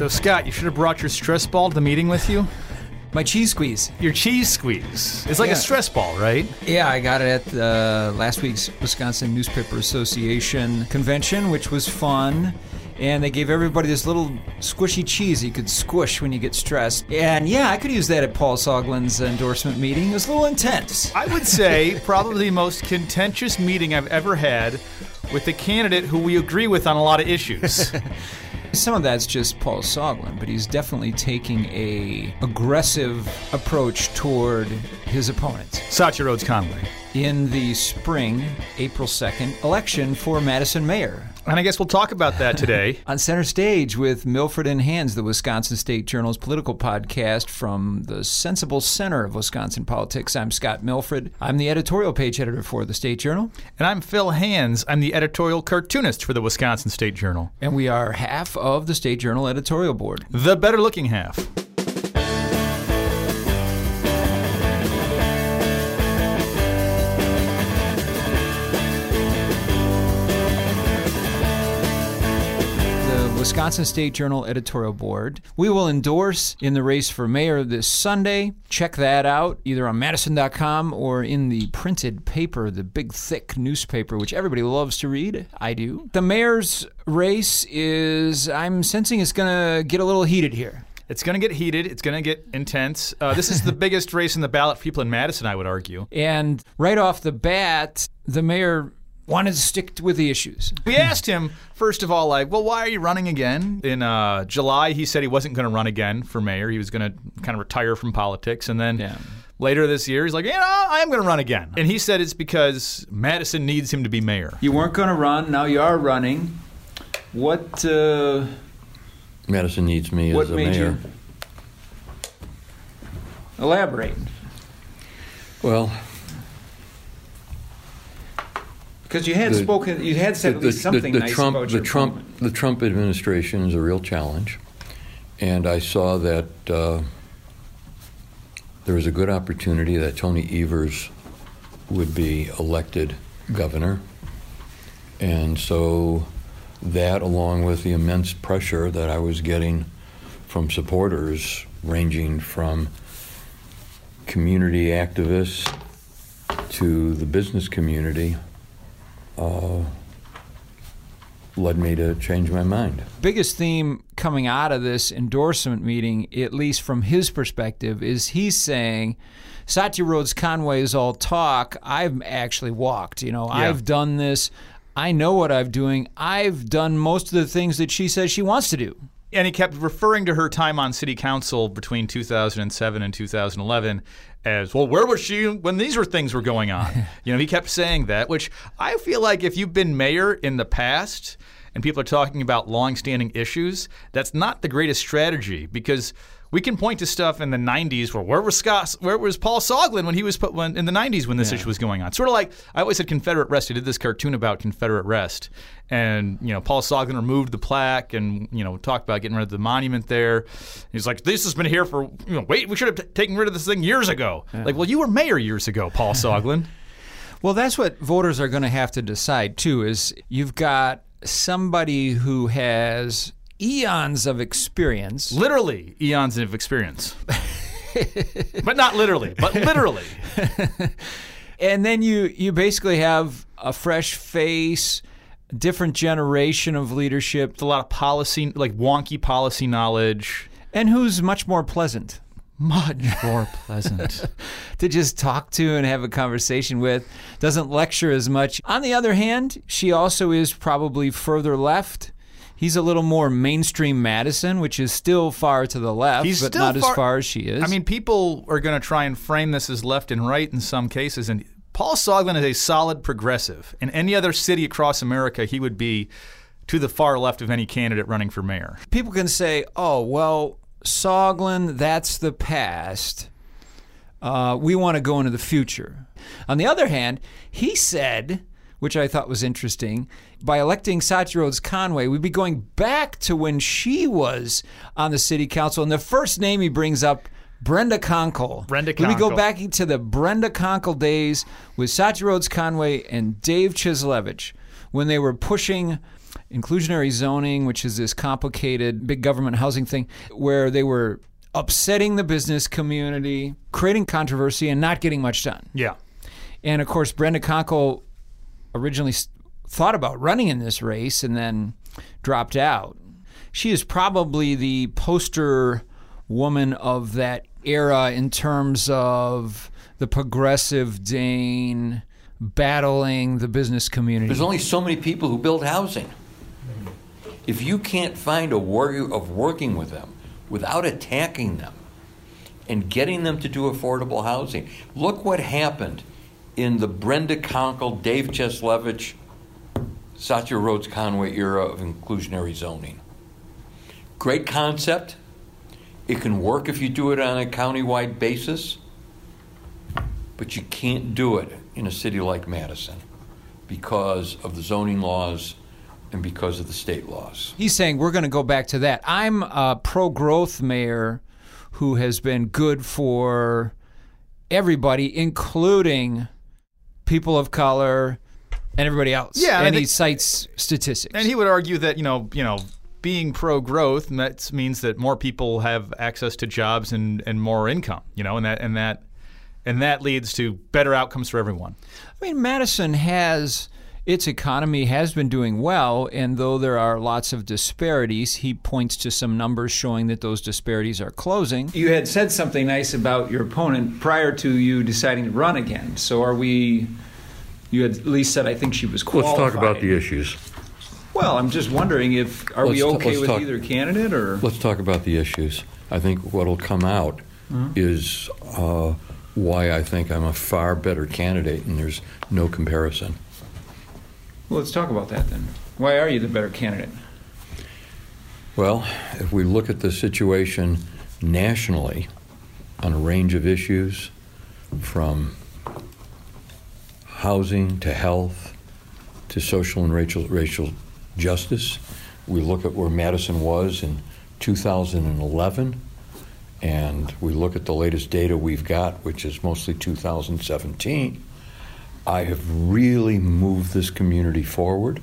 So, Scott, you should have brought your stress ball to the meeting with you. My cheese squeeze. Your cheese squeeze. It's like Yeah. a stress ball, right? Yeah, I got it at uh, last week's Wisconsin Newspaper Association convention, which was fun. And they gave everybody this little squishy cheese you could squish when you get stressed. And yeah, I could use that at Paul Soglin's endorsement meeting. It was a little intense. I would say probably the most contentious meeting I've ever had with a candidate who we agree with on a lot of issues. Some of that's just Paul Soglin, but he's definitely taking a aggressive approach toward his opponents. Satya Rhodes Conway. In the spring, April 2nd, election for Madison mayor. And I guess we'll talk about that today. On center stage with Milfred and Hands, the Wisconsin State Journal's political podcast from the sensible center of Wisconsin politics. I'm Scott Milfred. I'm the editorial page editor for the State Journal. And I'm Phil Hands. I'm the editorial cartoonist for the Wisconsin State Journal. And we are half of the State Journal editorial board. The better looking half. Wisconsin State Journal editorial board. We will endorse in the race for mayor this Sunday. Check that out either on Madison.com or in the printed paper, the big thick newspaper, which everybody loves to read. I do. The mayor's race is, I'm sensing it's going to get a little heated here. It's going to get heated. It's going to get intense. Uh, this is the biggest race in the ballot for people in Madison, I would argue. And right off the bat, the mayor wanted to stick with the issues. We asked him, first of all, like, well, why are you running again? In uh, July, he said he wasn't going to run again for mayor. He was going to kind of retire from politics. And then Yeah. later this year, he's like, you know, I am going to run again. And he said it's because Madison needs him to be mayor. You weren't going to run, now you are running. What uh, Madison needs me what as a made mayor. you elaborate? Well, Because you had The- spoken, you had said at least something nice Trump, about the Trump, opponent. the Trump administration is a real challenge, and I saw that uh, there was a good opportunity that Tony Evers would be elected governor, and so that, along with the immense pressure that I was getting from supporters, ranging from community activists to the business community uh, led me to change my mind. Biggest theme coming out of this endorsement meeting, at least from his perspective, is he's saying Satya Rhodes Conway is all talk. I've actually walked. You know, I've done this. I know what I'm doing. I've done most of the things that she says she wants to do. And he kept referring to her time on city council between 2007 and 2011 as, well, where was she when these were things were going on? you know, he kept saying that, which I feel like if you've been mayor in the past and people are talking about longstanding issues, that's not the greatest strategy because we can point to stuff in the 90s where where was Scott, where was Paul Soglin when he was put when, in the 90s when this issue was going on? Sort of like I always said Confederate rest. I did this cartoon about Confederate rest, and you know Paul Soglin removed the plaque and you know talked about getting rid of the monument there. He's like, this has been here for you know wait, we should have t- taken rid of this thing years ago. Like, well, you were mayor years ago, Paul Soglin. Well, that's what voters are going to have to decide too. Is you've got somebody who has eons of experience. literally eons of experience, but not literally, but literally. and then you you basically have a fresh face, different generation of leadership, It's a lot of policy, like wonky policy knowledge. and who's much more pleasant Much more pleasant. to just talk to and have a conversation with. Doesn't lecture as much. On the other hand, she also is probably further left. He's a little more mainstream Madison, which is still far to the left, He's but not far- as far as she is. I mean, people are going to try and frame this as left and right in some cases, and Paul Soglin is a solid progressive. In any other city across America, he would be to the far left of any candidate running for mayor. People can say, oh, well, Soglin, that's the past. Uh, we want to go into the future. On the other hand, he said, which I thought was interesting, by electing Satya Rhodes Conway, we'd be going back to when she was on the city council. And the first name he brings up, Brenda Konkel. Brenda Let me go back to the Brenda Konkel days with Satya Rhodes Conway and Dave Cieslewicz when they were pushing inclusionary zoning, which is this complicated big government housing thing, where they were upsetting the business community, creating controversy, and not getting much done. Yeah. And of course, Brenda Konkel originally thought about running in this race and then dropped out. She is probably the poster woman of that era in terms of the progressive Dane battling the business community. There's only so many people who build housing. If you can't find a way of working with them without attacking them and getting them to do affordable housing, look what happened in the Brenda Konkel, Dave Cieslewicz, Satya Rhodes Conway era of inclusionary zoning. Great concept. It can work if you do it on a countywide basis, but you can't do it in a city like Madison because of the zoning laws and because of the state laws. He's saying we're going to go back to that. I'm a pro growth mayor who has been good for everybody, including people of color and everybody else. Yeah, I and he think- cites statistics. And he would argue that you know, you know, being pro-growth that means that more people have access to jobs and, and more income. You know, and that and that and that leads to better outcomes for everyone. I mean, Madison has its economy has been doing well, and though there are lots of disparities, he points to some numbers showing that those disparities are closing. You had said something nice about your opponent prior to you deciding to run again. So are we? You had at least said I think she was Let's talk about the issues. Well, I'm just wondering if are we Let's ta- okay let's with talk- either candidate or Let's talk about the issues. I think what'll come out is uh, why I think I'm a far better candidate, and there's no comparison. Well, let's talk about that then. Why are you the better candidate? Well, if we look at the situation nationally on a range of issues, from housing to health to social and racial, racial justice, we look at where Madison was in 2011, and we look at the latest data we've got, which is mostly 2017. I have really moved this community forward.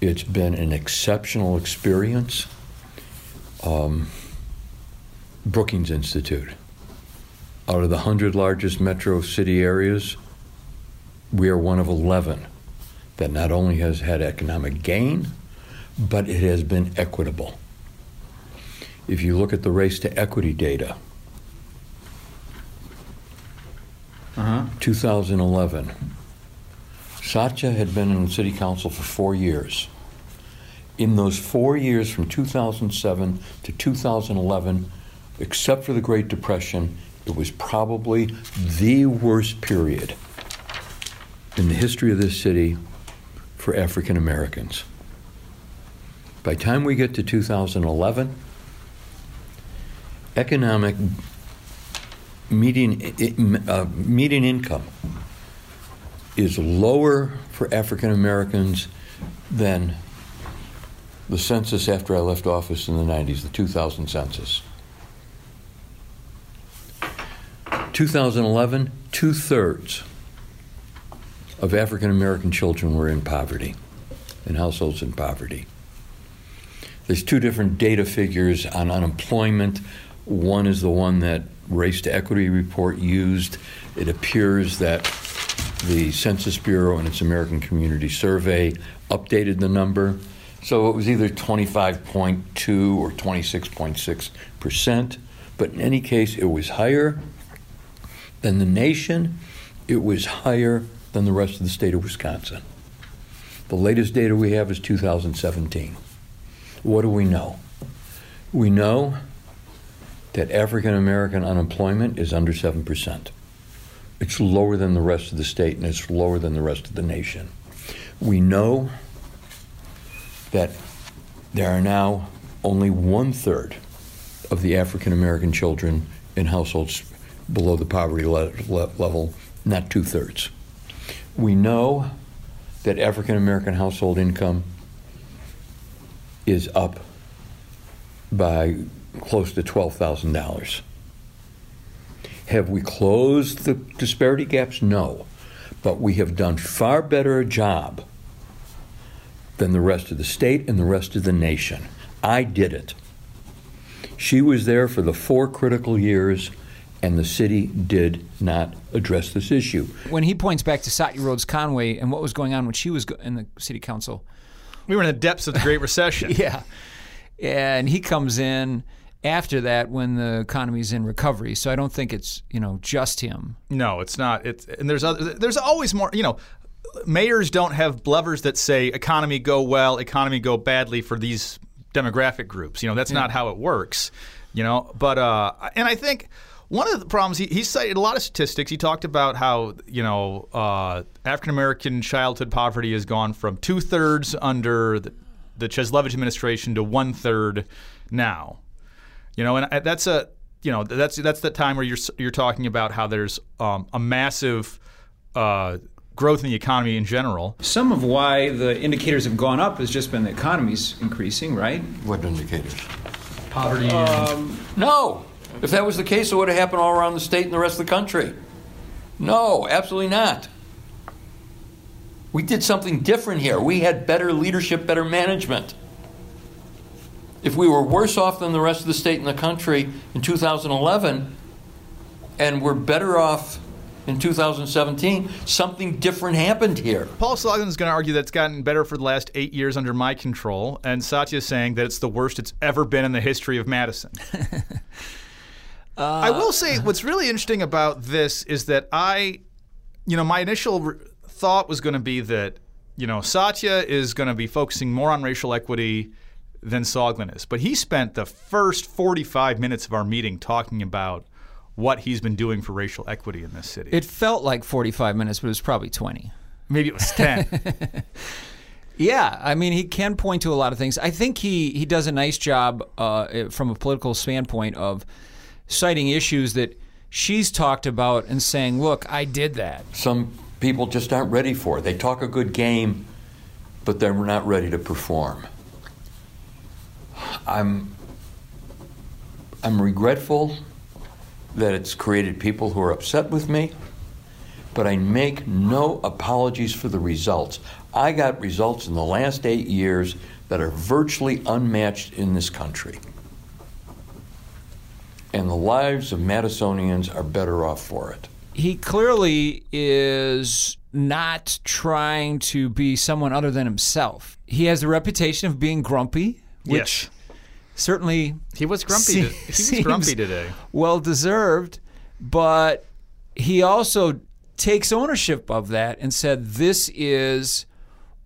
It's been an exceptional experience. Um, Brookings Institute. Out of the 100 largest metro city areas, we are one of 11 that not only has had economic gain, but it has been equitable. If you look at the race to equity data, Uh-huh. 2011, Satya had been in the city council for four years. In those four years from 2007 to 2011, except for the Great Depression, it was probably the worst period in the history of this city for African Americans. By the time we get to 2011, economic median, uh, median income is lower for African Americans than the census after I left office in the 90s, the 2000 census. 2011, two thirds of African American children were in poverty, in households in poverty. There's two different data figures on unemployment. One is the one that Race to Equity report used. It appears that the Census Bureau and its American Community Survey updated the number. So it was either 25.2 or 26.6 percent. But in any case, it was higher than the nation. It was higher than the rest of the state of Wisconsin. The latest data we have is 2017. What do we know? We know that African American unemployment is under 7%. It's lower than the rest of the state and it's lower than the rest of the nation. We know that there are now only one third of the African American children in households below the poverty le- le- level, not two thirds. We know that African American household income is up by close to $12,000. Have we closed the disparity gaps? No. But we have done far better a job than the rest of the state and the rest of the nation. I did it. She was there for the four critical years, and the city did not address this issue. When he points back to Satya Rhodes Conway and what was going on when she was in the city council, We were in the depths of the Great Recession. yeah, and he comes in after that when the economy's in recovery. So I don't think it's you know just him. No, it's not. It's and there's other, there's always more. You know, mayors don't have levers that say economy go well, economy go badly for these demographic groups. You know, that's not how it works. You know, but uh, and I think. One of the problems he, he cited a lot of statistics. He talked about how you know uh, African American childhood poverty has gone from two thirds under the, the Cieslewicz administration to one third now. You know, and that's a you know that's that's the time where you're you're talking about how there's um, a massive uh, growth in the economy in general. Some of why the indicators have gone up has just been the economy's increasing, right? What indicators? Poverty. No. If that was the case, it would have happened all around the state and the rest of the country. No, absolutely not. We did something different here. We had better leadership, better management. If we were worse off than the rest of the state and the country in 2011, and we're better off in 2017, something different happened here. Paul Soglin is going to argue that it's gotten better for the last eight years under my control, and Satya is saying that it's the worst it's ever been in the history of Madison. I will say what's really interesting about this is that I, you know, my initial thought was going to be that, you know, Satya is going to be focusing more on racial equity than Soglin is. But he spent the first 45 minutes of our meeting talking about what he's been doing for racial equity in this city. It felt like 45 minutes, but it was probably 20. Maybe it was 10. Yeah, I mean, he can point to a lot of things. I think he, he does a nice job uh, from a political standpoint of citing issues that she's talked about and saying, look, I did that. Some people just aren't ready for it. They talk a good game, but they're not ready to perform. I'm I'm regretful that it's created people who are upset with me, but I make no apologies for the results. I got results in the last eight years that are virtually unmatched in this country. And the lives of Madisonians are better off for it. He clearly is not trying to be someone other than himself. He has the reputation of being grumpy, which Yes. Certainly He was grumpy. se- to- he was grumpy today. Well deserved, but he also takes ownership of that and said, "This is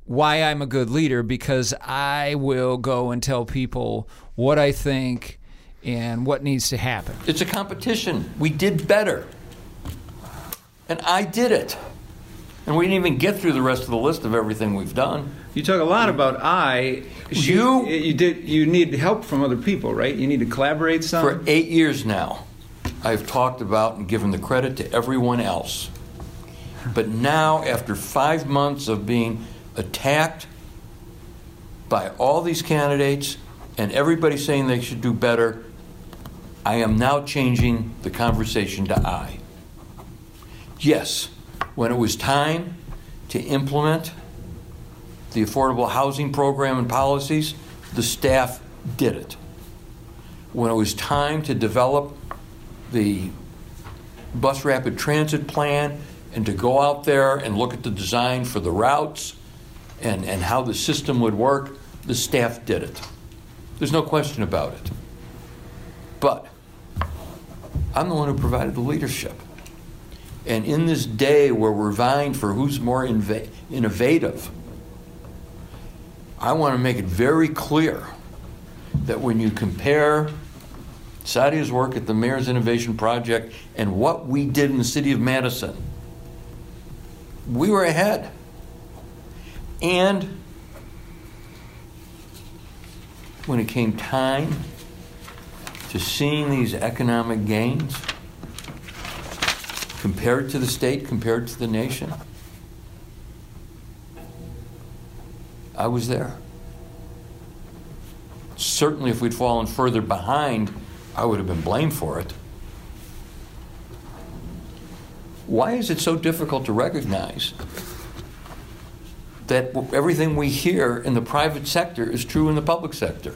why I'm a good leader because I will go and tell people what I think and what needs to happen." It's a competition. We did better. And I did it. And we didn't even get through the rest of the list of everything we've done. You talk a lot mm. about I. You- you did. You need help from other people, right? You need to collaborate some. For eight years now, I've talked about and given the credit to everyone else. But now, after five months of being attacked by all these candidates and everybody saying they should do better, I am now changing the conversation to I. Yes, when it was time to implement the affordable housing program and policies, the staff did it. When it was time to develop the bus rapid transit plan and to go out there and look at the design for the routes and, and how the system would work, the staff did it. There's no question about it. But I'm the one who provided the leadership. And in this day where we're vying for who's more inva- innovative, I want to make it very clear that when you compare Satya's work at the Mayor's Innovation Project and what we did in the city of Madison, we were ahead. And when it came time to seeing these economic gains compared to the state, compared to the nation, I was there. Certainly, if we'd fallen further behind, I would have been blamed for it. Why is it so difficult to recognize that everything we hear in the private sector is true in the public sector?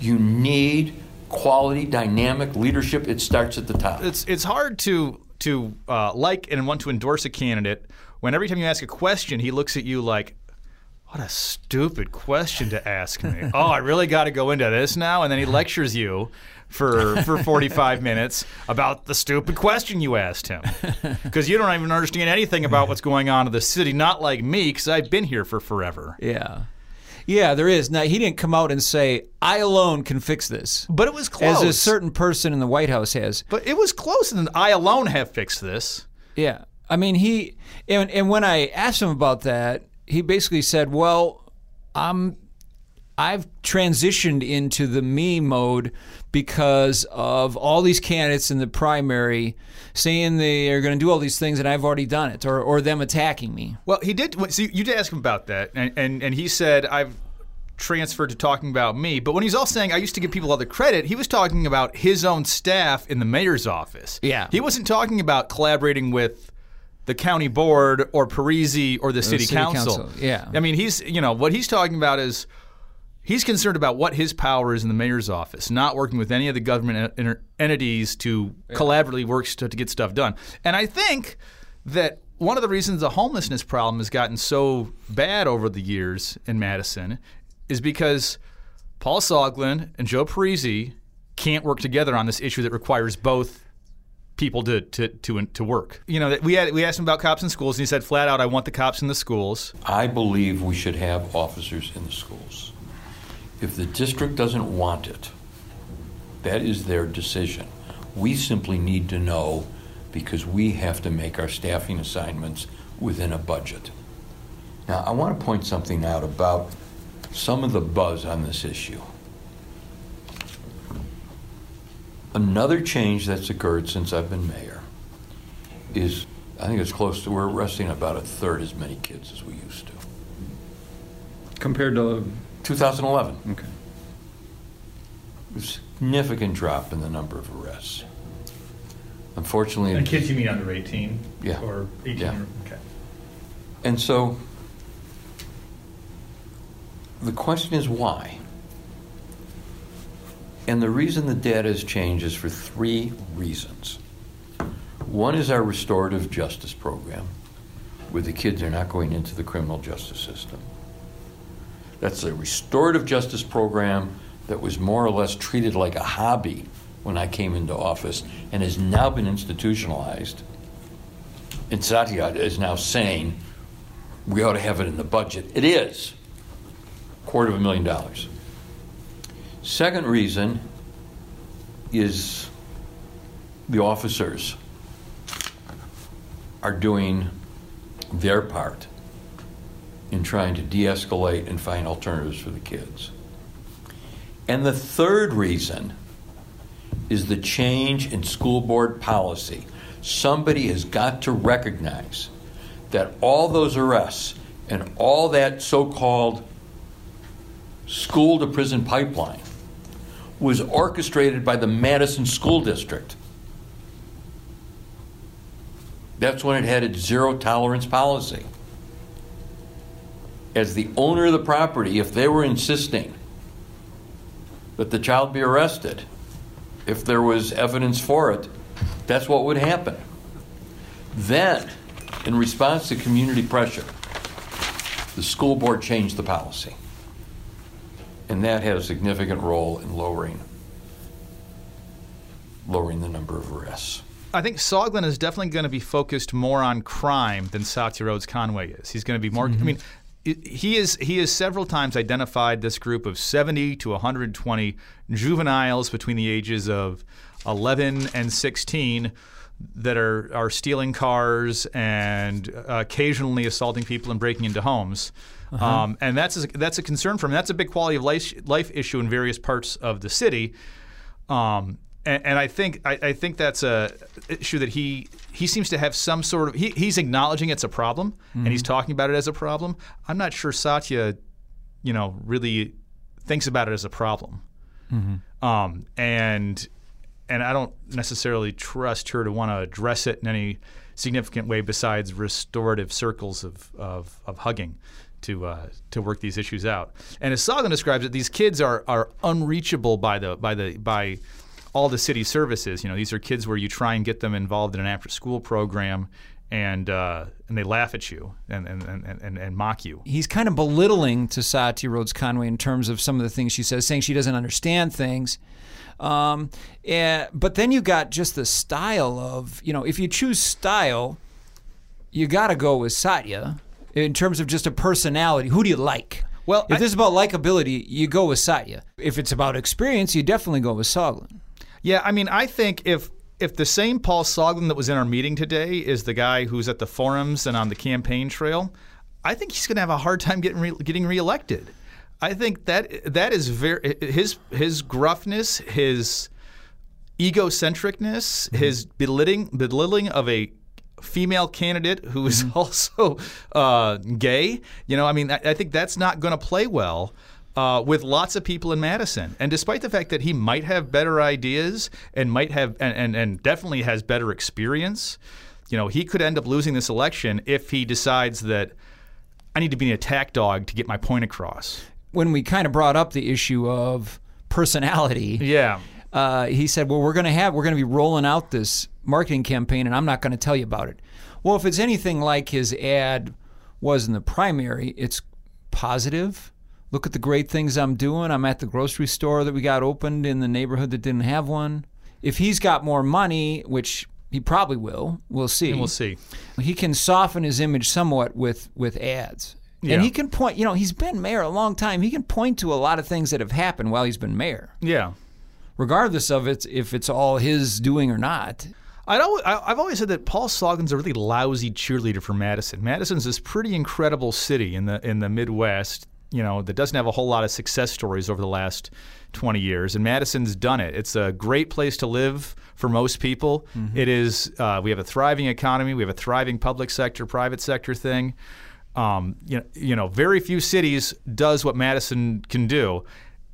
You need quality, dynamic leadership. It starts at the top. It's it's hard to to uh, like and want to endorse a candidate when every time you ask a question, he looks at you like, what a stupid question to ask me. oh, I really got to go into this now? And then he lectures you for, for 45 minutes about the stupid question you asked him. Because you don't even understand anything about what's going on in the city, not like me, because I've been here for forever. Yeah. Yeah, there is. Now, he didn't come out and say, I alone can fix this. But it was close. As a certain person in the White House has. But it was close, and I alone have fixed this. Yeah. I mean, he, and, and when I asked him about that, he basically said, Well, I'm I've transitioned into the me mode because of all these candidates in the primary saying they are going to do all these things and I've already done it, or, or them attacking me. Well, he did. So you did ask him about that, and, and, and he said, I've transferred to talking about me. But when he's all saying I used to give people all the credit, he was talking about his own staff in the mayor's office. Yeah. He wasn't talking about collaborating with the county board or Parisi or the city, city council. council, yeah. I mean, he's, you know, what he's talking about is he's concerned about what his power is in the mayor's office, not working with any of the government en- entities to collaboratively work to, to get stuff done. And I think that one of the reasons the homelessness problem has gotten so bad over the years in Madison is because Paul Soglin and Joe Parisi can't work together on this issue that requires both people to to to, to work. You know, we had we asked him about cops in schools, and he said flat out, "I want the cops in the schools." I believe we should have officers in the schools. If the district doesn't want it, that is their decision. We simply need to know because we have to make our staffing assignments within a budget. Now, I want to point something out about some of the buzz on this issue. Another change that's occurred since I've been mayor is I think it's close to we're arresting about a third as many kids as we used to. Compared to 2011, okay. a significant drop in the number of arrests. Unfortunately, And kids, you mean under 18? Yeah. Or 18? Yeah. Or, okay. And so the question is why? And the reason the data has changed is for three reasons. One is our restorative justice program, where the kids are not going into the criminal justice system. That's a restorative justice program that was more or less treated like a hobby when I came into office and has now been institutionalized. And Satya is now saying we ought to have it in the budget. It is quarter of a million dollars. Second reason is the officers are doing their part in trying to de escalate and find alternatives for the kids. And the third reason is the change in school board policy. Somebody has got to recognize that all those arrests and all that so called school to prison pipeline was orchestrated by the Madison School District. That's when it had its zero tolerance policy. As the owner of the property, if they were insisting that the child be arrested, if there was evidence for it, that's what would happen. Then, in response to community pressure, the school board changed the policy. And that had a significant role in lowering lowering the number of arrests. I think Soglin is definitely going to be focused more on crime than Satya Rhodes Conway is. He's going to be more. I mm-hmm. mean, he is he has several times identified this group of 70 to 120 juveniles between the ages of 11 and 16 that are are stealing cars and uh, occasionally assaulting people and breaking into homes. um, and that's a, that's a concern for him. That's a big quality of life life issue in various parts of the city. Um, and, and I think I, I think that's a issue that he he seems to have some sort of he, he's acknowledging it's a problem and he's talking about it as a problem. I'm not sure Satya, you know, really thinks about it as a problem. Um, and and I don't necessarily trust her to want to address it in any significant way besides restorative circles of, of, of hugging to uh, to work these issues out. And as Soglin describes it, these kids are are unreachable by the by the by all the city services. You know, these are kids where you try and get them involved in an after school program. And, uh, and they laugh at you and, and, and, and, and mock you. He's kind of belittling to Satya Rhodes Conway in terms of some of the things she says, saying she doesn't understand things. Um, eh, but then you got just the style of, you know, if you choose style, you got to go with Satya in terms of just a personality. Who do you like? Well, if I- this is about likability, you go with Satya. If it's about experience, you definitely go with Soglin. Yeah, I mean, I think if if the same Paul Soglin that was in our meeting today is the guy who's at the forums and on the campaign trail, I think he's going to have a hard time getting re- getting reelected. I think that that is very his his gruffness, his egocentricness, his belittling belittling of a female candidate who is also uh, gay. You know, I mean, I, I think that's not going to play well. Uh, with lots of people in Madison, and despite the fact that he might have better ideas and might have and, and, and definitely has better experience, you know, he could end up losing this election if he decides that I need to be an attack dog to get my point across. When we kind of brought up the issue of personality, Yeah. uh, he said, "Well, we're going to have we're going to be rolling out this marketing campaign, and I'm not going to tell you about it." Well, if it's anything like his ad was in the primary, it's positive. Look at the great things I'm doing. I'm at the grocery store that we got opened in the neighborhood that didn't have one. If he's got more money, which he probably will, we'll see. And we'll see. He can soften his image somewhat with with ads. Yeah. And he can point, you know, he's been mayor a long time. He can point to a lot of things that have happened while he's been mayor Yeah. regardless of it, if it's all his doing or not. I- I've always said that Paul Soglin's a really lousy cheerleader for Madison. Madison's this pretty incredible city in the in the Midwest, you know, that doesn't have a whole lot of success stories over the last 20 years, and Madison's done it. It's a great place to live for most people. It is. Uh, we have a thriving economy. We have a thriving public sector, private sector thing. Um, you know, you know, very few cities does what Madison can do.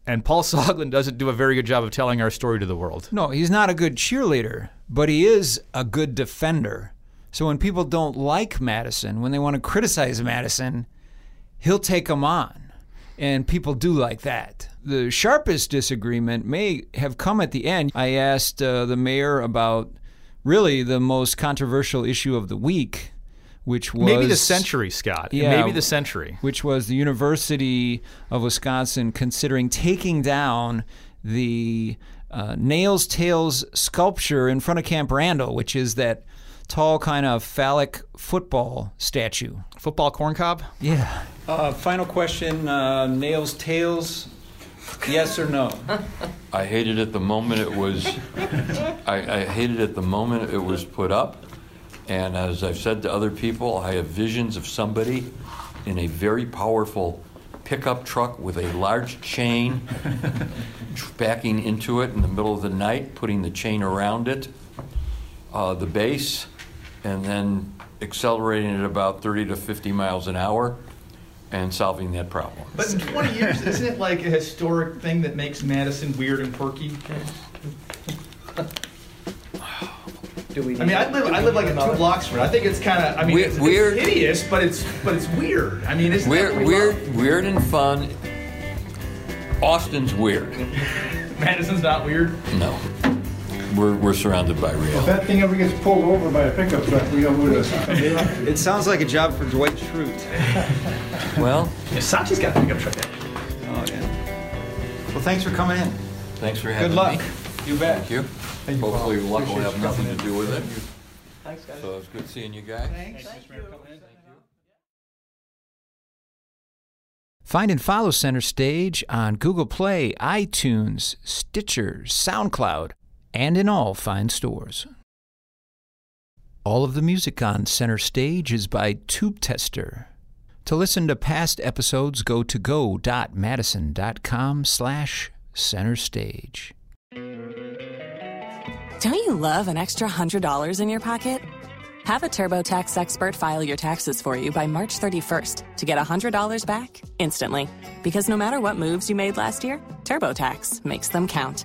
And Paul Soglin doesn't do a very good job of telling our story to the world. No, he's not a good cheerleader, but he is a good defender. So when people don't like Madison, when they want to criticize Madison, he'll take them on. And people do like that. The sharpest disagreement may have come at the end. I asked uh, the mayor about really the most controversial issue of the week, which was Maybe the century, Scott. Yeah. Maybe the century. which was the University of Wisconsin considering taking down the uh, Nails Tails sculpture in front of Camp Randall, which is that tall kind of phallic football statue. Football corn cob? Yeah. Uh, final question, uh, nails, tails, yes or no? I hated it the moment it was. I, I hated it the moment it was put up, and as I've said to other people, I have visions of somebody in a very powerful pickup truck with a large chain, backing into it in the middle of the night, putting the chain around it, uh, the base, and then accelerating at about 30 to 50 miles an hour, and solving that problem. But in 20 years, isn't it like a historic thing that makes Madison weird and quirky? Do we I mean, I live, I live like a two blocks from it. I think it's kind of, I mean, Weird- it's, weird. it's hideous, but it's but it's weird. I mean, isn't that Weird, what we love? weird, weird and fun. Austin's weird. Madison's not weird. No. We're, we're surrounded by real. If that thing ever gets pulled over by a pickup truck, we don't know who it is. It sounds like a job for Dwight Schrute. Well, Yeah, Satya's got a pickup truck. Oh, yeah. Well, thanks for coming in. thanks for having me. Good luck. me. You bet. Thank you. Hopefully luck will have nothing to do with it. Thanks, guys. So it's good seeing you guys. Thanks. Thanks. For coming in. Thank you. Find and follow Center Stage on Google Play, iTunes, Stitcher, SoundCloud, and in all fine stores. All of the music on Center Stage is by Tube Tester. To listen to past episodes, go to go.madison.com slash center stage. Don't you love an extra $100 in your pocket? Have a TurboTax expert file your taxes for you by March 31st to get $100 back instantly. Because no matter what moves you made last year, TurboTax makes them count.